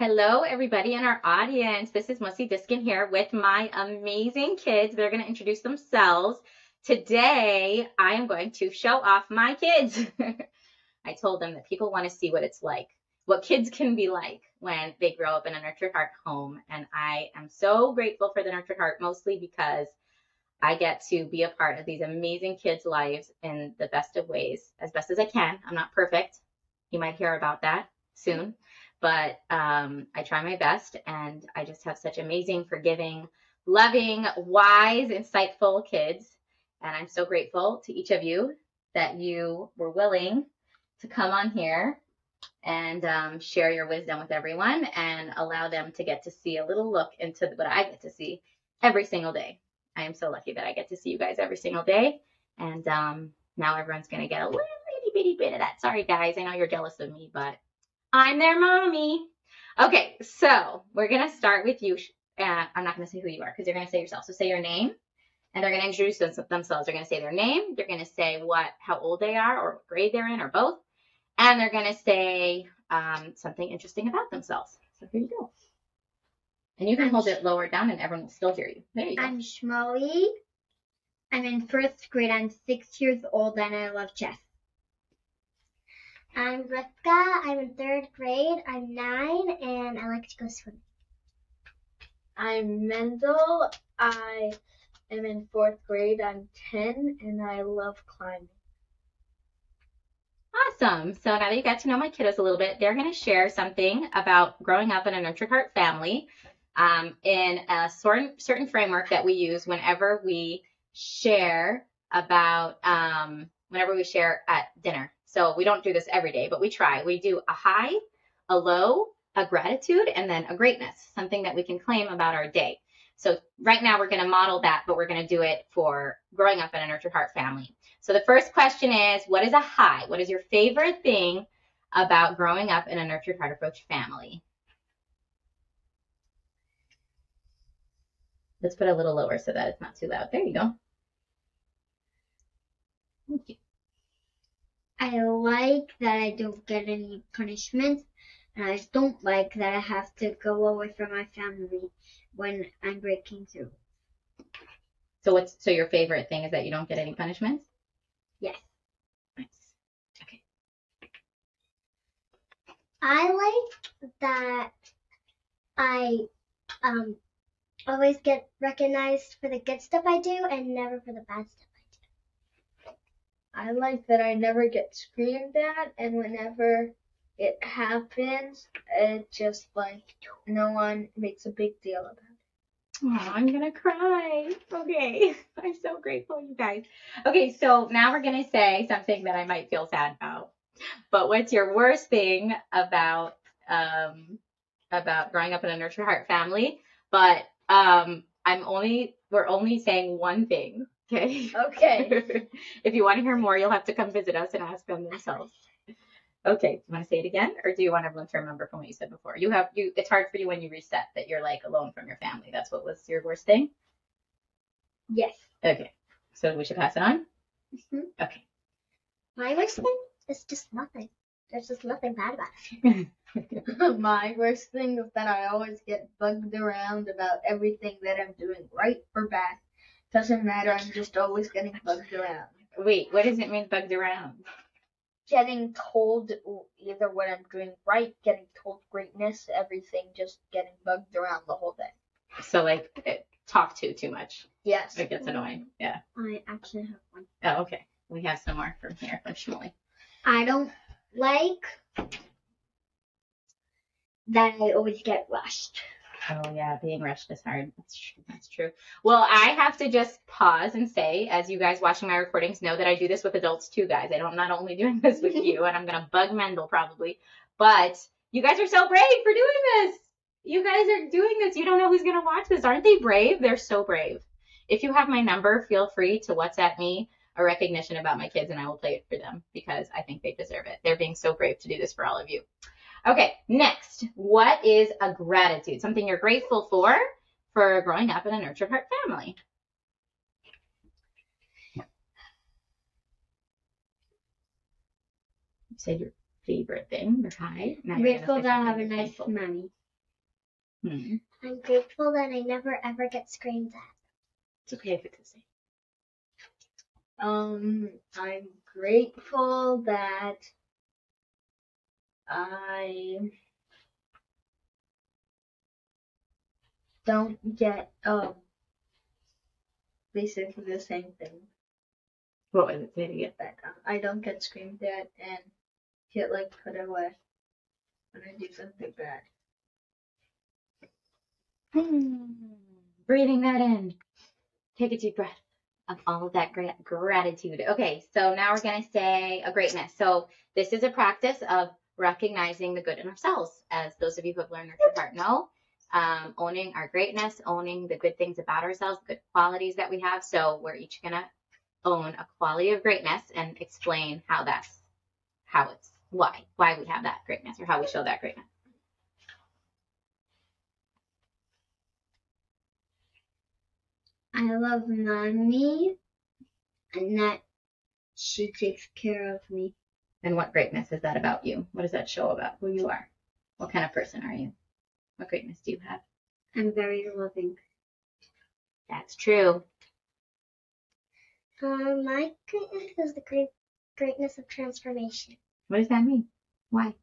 Hello, everybody in our audience. This is Mussi Diskin here with my amazing kids. They're going to introduce themselves. Today, I am going to show off my kids. I told them that people want to see what it's like, what kids can be like when they grow up in a nurtured heart home. And I am so grateful for the nurtured heart, mostly because I get to be a part of these amazing kids' lives in the best of ways, as best as I can. I'm not perfect. You might hear about that soon but um, I try my best, and I just have such amazing, forgiving, loving, wise, insightful kids. And I'm so grateful to each of you that you were willing to come on here and um, share your wisdom with everyone and allow them to get to see a little look into what I get to see every single day. I am so lucky that I get to see you guys every single day. And um, now everyone's going to get a little itty bitty bit of that. Sorry, guys. I know you're jealous of me, but I'm their mommy. Okay, so we're going to start with you. Uh, I'm not going to say who you are because you're going to say yourself. So say your name, and they're going to introduce themselves. They're going to say their name. They're going to say what, how old they are, or what grade they're in, or both. And they're going to say um, something interesting about themselves. So here you go. And you can I'm hold it lower down, and everyone will still hear you. There you go. I'm Shmulie. I'm in first grade. I'm six years old and I love chess. I'm Rivkah. I'm in third grade. I'm nine and I like to go swimming. I'm Mendel. I am in fourth grade. I'm 10 and I love climbing. Awesome. So now that you got to know my kiddos a little bit, they're going to share something about growing up in a nurtured heart family um, in a certain, certain framework that we use whenever we share about, um, whenever we share at dinner. So we don't do this every day, but we try. We do a high, a low, a gratitude, and then a greatness, something that we can claim about our day. So right now we're going to model that, but we're going to do it for growing up in a nurtured heart family. So the first question is, what is a high? What is your favorite thing about growing up in a nurtured heart approach family? Let's put a little lower so that it's not too loud. There you go. Thank you. I like that I don't get any punishment and I don't like that I have to go away from my family when I'm breaking through. So what's so your favorite thing is that you don't get any punishments? Yes. Nice. Okay. I like that I um always get recognized for the good stuff I do and never for the bad stuff. I like that I never get screamed at and whenever it happens, it just like no one makes a big deal about it. Oh, I'm gonna cry. Okay. I'm so grateful, you guys. Okay, so now we're gonna say something that I might feel sad about. But what's your worst thing about um about growing up in a nurture heart family? But um I'm only we're only saying one thing. Okay. Okay. if you want to hear more, you'll have to come visit us and ask them themselves. Okay, do you want to say it again, or do you want everyone to remember from what you said before? You have you. It's hard for you when you reset that you're like alone from your family. That's what was your worst thing. Yes. Okay, so we should pass it on. Mhm. Okay. My worst thing is just nothing. There's just nothing bad about it. My worst thing is that I always get bugged around about everything that I'm doing right or bad. Doesn't matter, I'm just always getting bugged around. Wait, what does it mean bugged around? Getting told either what I'm doing right, getting told greatness, everything, just getting bugged around the whole day. So like eh, it, talk to too much. Yes. It gets annoying. Mm-hmm. Yeah. I actually have one. Oh, okay. We have some more from here from Shmulie. I don't like that I always get rushed. Oh yeah, being rushed is hard. That's true. That's true. Well, I have to just pause and say, as you guys watching my recordings know that I do this with adults too, guys. I don't I'm not only doing this with you, and I'm gonna bug Mendel probably, but you guys are so brave for doing this. You guys are doing this. You don't know who's gonna watch this. Aren't they brave? They're so brave. If you have my number, feel free to WhatsApp me a recognition about my kids, and I will play it for them because I think they deserve it. They're being so brave to do this for all of you. Okay, next, what is a gratitude? Something you're grateful for for growing up in a nurtured heart family. You said your favorite thing, your high. Now you're Grateful that I have a nice thankful. mommy. Hmm. I'm grateful that I never ever get screamed at. It's okay if it's the same. Um, I'm grateful that I don't get um basically the same thing What was it? Say it again. um, I don't get screamed at and get like put away when I do something bad. Hmm. Breathing that in. Take a deep breath of all of that gra- gratitude. Okay, so now we're going to say a greatness. So this is a practice of recognizing the good in ourselves, as those of you who have learned Nurture Heart know. Um, owning our greatness, owning the good things about ourselves, good qualities that we have. So we're each to own a quality of greatness and explain how that's, how it's, why, why we have that greatness or how we show that greatness. I love mommy and that she takes care of me. And what greatness is that about you? What does that show about who you are? What kind of person are you? What greatness do you have? I'm very loving. That's true. Um, my greatness is the great greatness of transformation. What does that mean? Why?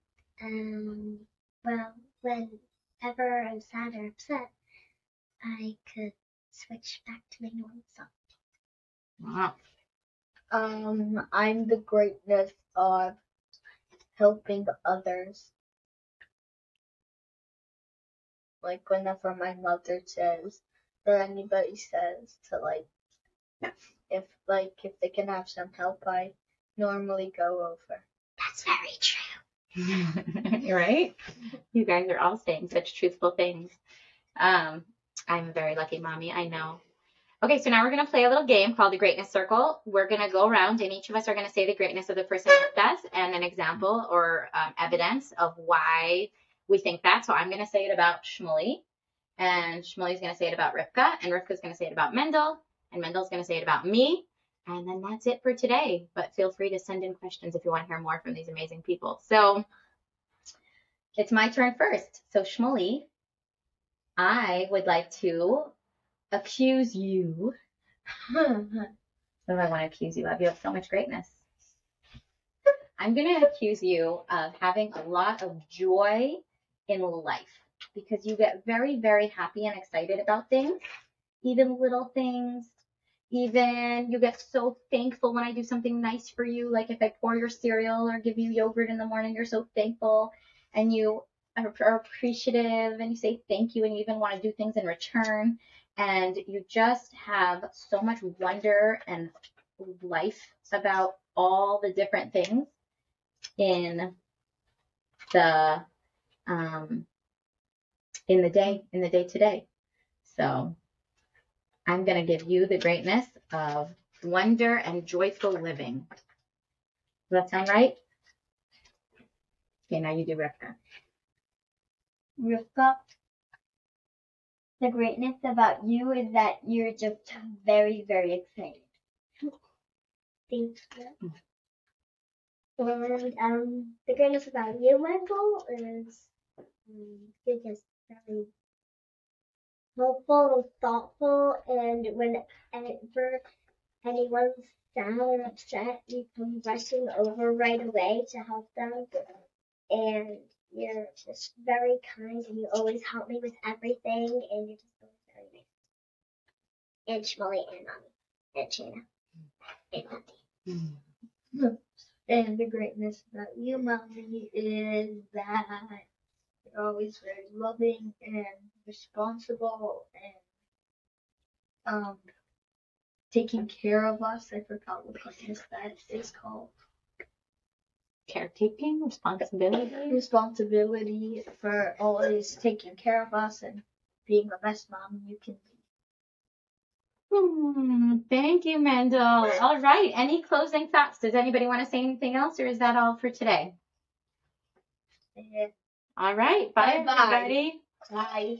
Um, well, whenever I'm sad or upset, I could switch back to my normal self. Wow. Um, I'm the greatness of helping others. Like whenever my mother says or anybody says to like if like if they can have some help I normally go over. That's very true. right? You guys are all saying such truthful things. Um, I'm a very lucky mommy, I know. Okay, so now we're going to play a little game called the Greatness Circle. We're going to go around, and each of us are going to say the greatness of the person us and an example or um, evidence of why we think that. So I'm going to say it about Shmulie, and Shmulie's going to say it about Rivkah, and Rivkah's going to say it about Mendel, and Mendel's going to say it about me. And then that's it for today. But feel free to send in questions if you want to hear more from these amazing people. So it's my turn first. So Shmulie, I would like to accuse you. What do I want to accuse you of? You have so much greatness. I'm going to accuse you of having a lot of joy in life because you get very, very happy and excited about things, even little things. Even you get so thankful when I do something nice for you, like if I pour your cereal or give you yogurt in the morning, you're so thankful and you are, are appreciative and you say thank you and you even want to do things in return and you just have so much wonder and life about all the different things in the um in the day in the day to day so i'm going to give you the greatness of wonder and joyful living. Does that sound right? Okay now you do Rivkah. Rivkah, the greatness about you is that you're just very, very excited. Thank you. And um, the greatness about you, Michael, is um, you're just very hopeful and thoughtful, and whenever anyone's down or upset, you come rushing over right away to help them. And you're just very kind, and you always help me with everything, and you're just always very nice. And Shmulie and Mommy and Shanna and Auntie. And the greatness about you, mommy, is that you're always very loving and responsible and um taking care of us. I forgot what greatness that is called. Caretaking responsibility Responsibility for always taking care of us and being the best mom you can be. Hmm, thank you, Mendel. All right. Any closing thoughts? Does anybody want to say anything else, or is that all for today? And All right. Bye, Bye-bye. everybody. bye.